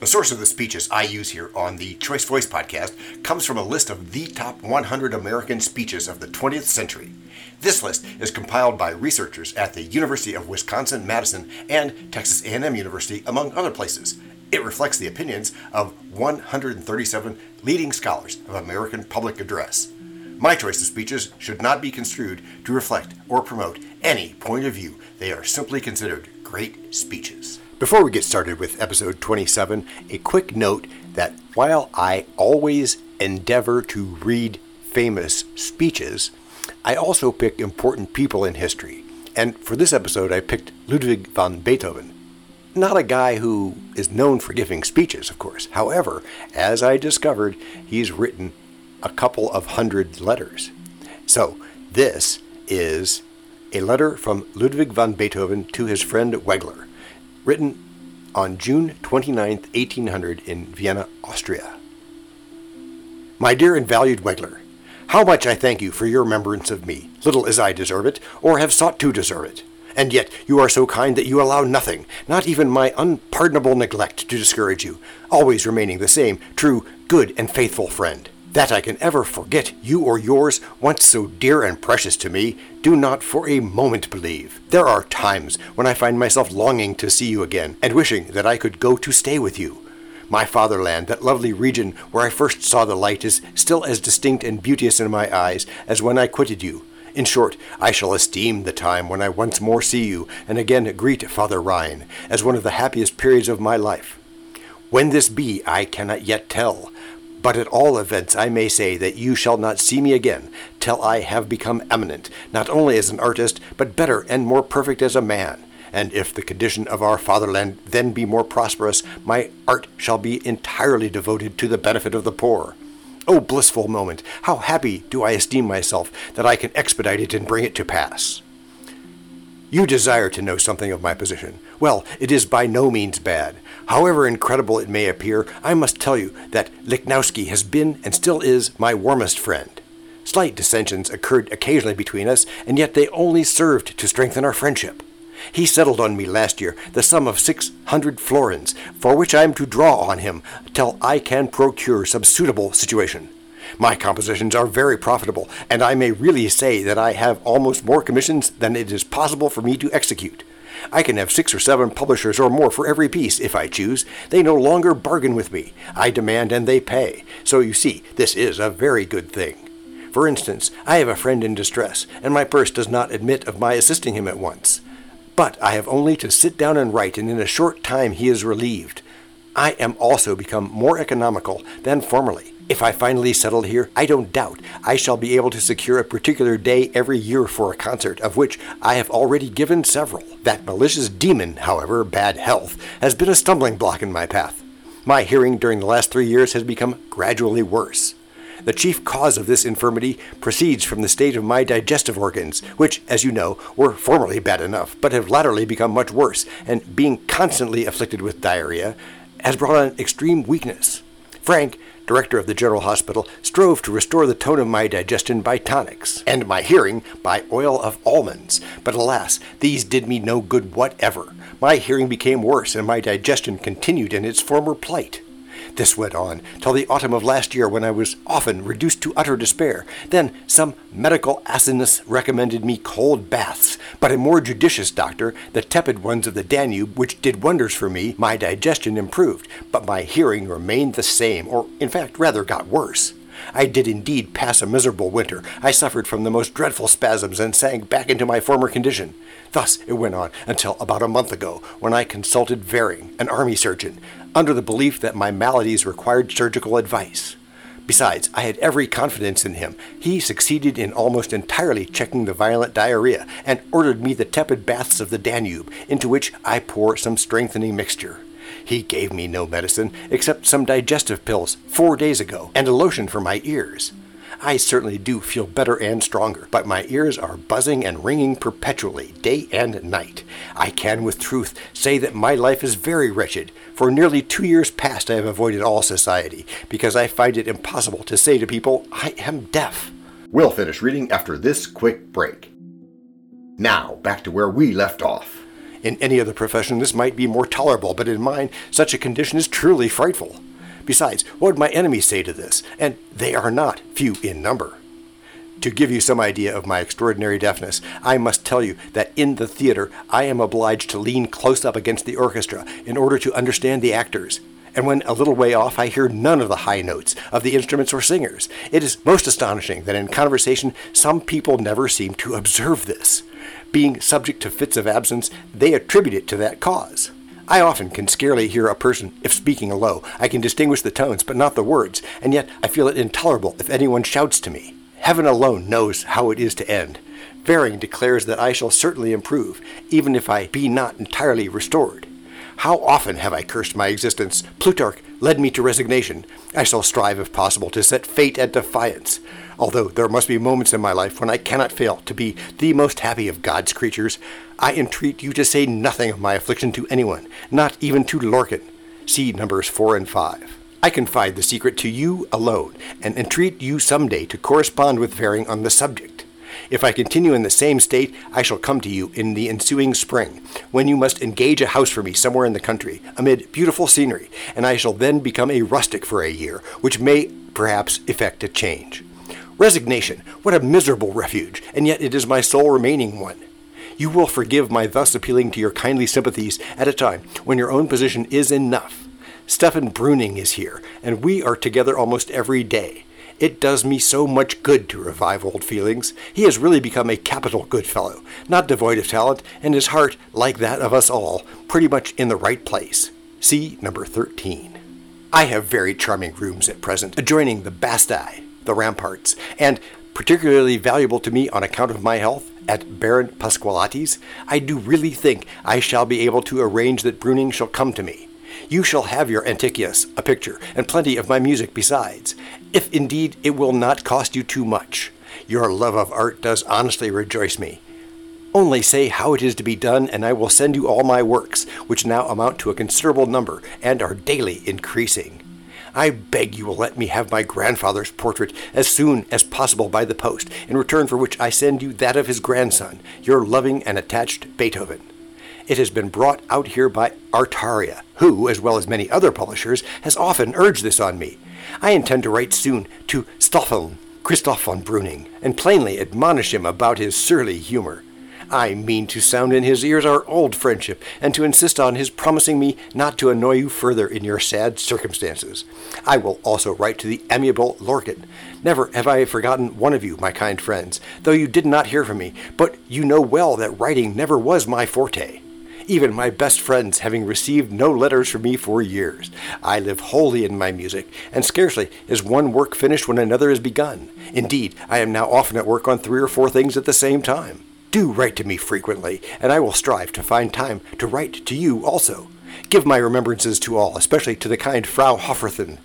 The source of the speeches I use here on the Choice Voice podcast comes from a list of the top 100 American speeches of the 20th century. This list is compiled by researchers at the University of Wisconsin-Madison and Texas A&M University, among other places. It reflects the opinions of 137 leading scholars of American public address. My choice of speeches should not be construed to reflect or promote any point of view. They are simply considered great speeches. Before we get started with episode 27, a quick note that while I always endeavor to read famous speeches, I also pick important people in history. And for this episode, I picked Ludwig van Beethoven. Not a guy who is known for giving speeches, of course. However, as I discovered, he's written a couple of hundred letters. So, this is a letter from Ludwig van Beethoven to his friend Wegeler written on June 29, 1800, in Vienna, Austria. My dear and valued Wegeler, how much I thank you for your remembrance of me, little as I deserve it, or have sought to deserve it. And yet you are so kind that you allow nothing, not even my unpardonable neglect, to discourage you, always remaining the same true, good, and faithful friend that I can ever forget you or yours, once so dear and precious to me, do not for a moment believe. There are times when I find myself longing to see you again, and wishing that I could go to stay with you. My fatherland, that lovely region where I first saw the light, is still as distinct and beauteous in my eyes as when I quitted you. In short, I shall esteem the time when I once more see you, and again greet Father Rhine, as one of the happiest periods of my life. When this be, I cannot yet tell, but at all events, I may say that you shall not see me again till I have become eminent, not only as an artist, but better and more perfect as a man. And if the condition of our fatherland then be more prosperous, my art shall be entirely devoted to the benefit of the poor. O blissful moment! How happy do I esteem myself that I can expedite it and bring it to pass. You desire to know something of my position. Well, it is by no means bad. However incredible it may appear, I must tell you that Lichnowsky has been and still is my warmest friend. Slight dissensions occurred occasionally between us, and yet they only served to strengthen our friendship. He settled on me last year the sum of six hundred florins, for which I am to draw on him till I can procure some suitable situation. My compositions are very profitable, and I may really say that I have almost more commissions than it is possible for me to execute. I can have six or seven publishers or more for every piece, if I choose. They no longer bargain with me. I demand and they pay. So you see, this is a very good thing. For instance, I have a friend in distress, and my purse does not admit of my assisting him at once. But I have only to sit down and write, and in a short time he is relieved. I am also become more economical than formerly. If I finally settle here, I don't doubt I shall be able to secure a particular day every year for a concert, of which I have already given several. That malicious demon, however, bad health, has been a stumbling block in my path. My hearing during the last three years has become gradually worse. The chief cause of this infirmity proceeds from the state of my digestive organs, which, as you know, were formerly bad enough, but have latterly become much worse, and being constantly afflicted with diarrhea, has brought on extreme weakness. Frank director of the General Hospital, strove to restore the tone of my digestion by tonics, and my hearing by oil of almonds. But alas, these did me no good whatever. My hearing became worse, and my digestion continued in its former plight. This went on till the autumn of last year when I was often reduced to utter despair. Then some medical asinus recommended me cold baths, but a more judicious doctor, the tepid ones of the Danube, which did wonders for me, my digestion improved, but my hearing remained the same, or in fact rather got worse. I did indeed pass a miserable winter. I suffered from the most dreadful spasms and sank back into my former condition. Thus it went on until about a month ago, when I consulted Vering, an army surgeon, under the belief that my maladies required surgical advice. Besides, I had every confidence in him. He succeeded in almost entirely checking the violent diarrhea and ordered me the tepid baths of the Danube, into which I pour some strengthening mixture. He gave me no medicine except some digestive pills four days ago and a lotion for my ears. I certainly do feel better and stronger, but my ears are buzzing and ringing perpetually, day and night. I can with truth say that my life is very wretched. For nearly two years past I have avoided all society, because I find it impossible to say to people, I am deaf. We'll finish reading after this quick break. Now, back to where we left off. In any other profession, this might be more tolerable, but in mine, such a condition is truly frightful. Besides, what would my enemies say to this? And they are not few in number. To give you some idea of my extraordinary deafness, I must tell you that in the theater I am obliged to lean close up against the orchestra in order to understand the actors. And when a little way off, I hear none of the high notes of the instruments or singers. It is most astonishing that in conversation some people never seem to observe this. Being subject to fits of absence, they attribute it to that cause. I often can scarcely hear a person if speaking low. I can distinguish the tones, but not the words, and yet I feel it intolerable if anyone shouts to me. Heaven alone knows how it is to end. Vering declares that I shall certainly improve, even if I be not entirely restored. How often have I cursed my existence? Plutarch led me to resignation. I shall strive, if possible, to set fate at defiance. Although there must be moments in my life when I cannot fail to be the most happy of God's creatures, I entreat you to say nothing of my affliction to anyone, not even to Lorchen. See numbers 4 and 5. I confide the secret to you alone, and entreat you some day to correspond with Vering on the subject. If I continue in the same state, I shall come to you in the ensuing spring, when you must engage a house for me somewhere in the country, amid beautiful scenery, and I shall then become a rustic for a year, which may perhaps effect a change. Resignation, what a miserable refuge, and yet it is my sole remaining one. You will forgive my thus appealing to your kindly sympathies at a time when your own position is enough. Stefan Breuning is here, and we are together almost every day. It does me so much good to revive old feelings. He has really become a capital good fellow, not devoid of talent, and his heart, like that of us all, pretty much in the right place. See number 13. I have very charming rooms at present, adjoining the Bastei, the ramparts, and particularly valuable to me on account of my health, at Baron Pasqualati's, I do really think I shall be able to arrange that Breuning shall come to me. You shall have your Antiochus, a picture, and plenty of my music besides, if indeed it will not cost you too much. Your love of art does honestly rejoice me. Only say how it is to be done, and I will send you all my works, which now amount to a considerable number and are daily increasing. I beg you will let me have my grandfather's portrait as soon as possible by the post, in return for which I send you that of his grandson, your loving and attached Beethoven. It has been brought out here by Artaria, who, as well as many other publishers, has often urged this on me. I intend to write soon to Stoffel, Christoph von Breuning, and plainly admonish him about his surly humor. I mean to sound in his ears our old friendship, and to insist on his promising me not to annoy you further in your sad circumstances. I will also write to the amiable Lorchen. Never have I forgotten one of you, my kind friends, though you did not hear from me, but you know well that writing never was my forte even my best friends having received no letters from me for years. I live wholly in my music, and scarcely is one work finished when another is begun. Indeed, I am now often at work on three or four things at the same time. Do write to me frequently, and I will strive to find time to write to you also. Give my remembrances to all, especially to the kind Frau Hofräthin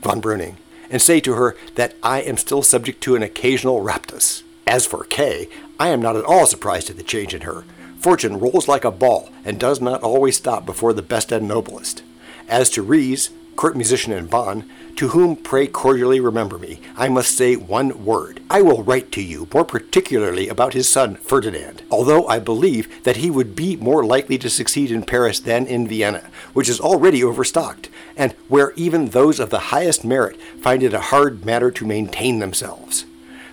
von Breuning, and say to her that I am still subject to an occasional raptus. As for Kay, I am not at all surprised at the change in her. Fortune rolls like a ball and does not always stop before the best and noblest. As to Ries, court musician in Bonn, to whom pray cordially remember me, I must say one word. I will write to you more particularly about his son Ferdinand, although I believe that he would be more likely to succeed in Paris than in Vienna, which is already overstocked, and where even those of the highest merit find it a hard matter to maintain themselves.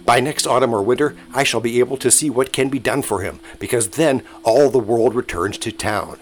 By next autumn or winter, I shall be able to see what can be done for him, because then all the world returns to town.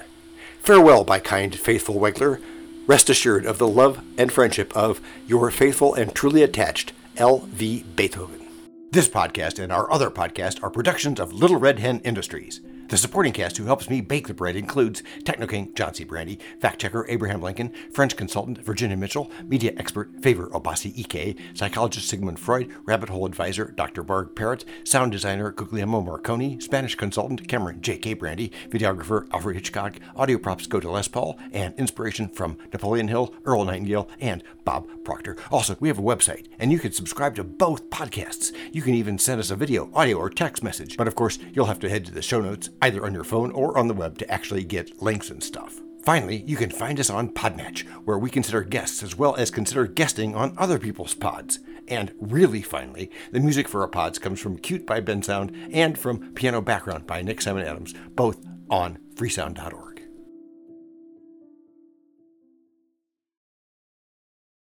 Farewell, my kind, faithful Wegeler. Rest assured of the love and friendship of your faithful and truly attached L. V. Beethoven. This podcast and our other podcast are productions of Little Red Hen Industries. The supporting cast who helps me bake the bread includes Techno King John C. Brandy, fact checker Abraham Lincoln, French consultant Virginia Mitchell, media expert Favour Obasi Ike, psychologist Sigmund Freud, rabbit hole advisor Dr. Marg Perrott, sound designer Guglielmo Marconi, Spanish consultant Cameron J.K. Brandy, videographer Alfred Hitchcock, audio props go to Les Paul, and inspiration from Napoleon Hill, Earl Nightingale, and Bob Proctor. Also, we have a website, and you can subscribe to both podcasts. You can even send us a video, audio, or text message. But of course, you'll have to head to the show notes either on your phone or on the web to actually get links and stuff. Finally, you can find us on Podmatch, where we consider guests as well as consider guesting on other people's pods. And really finally, the music for our pods comes from Cute by Bensound and from Piano Background by Nick Simon Adams, both on freesound.org.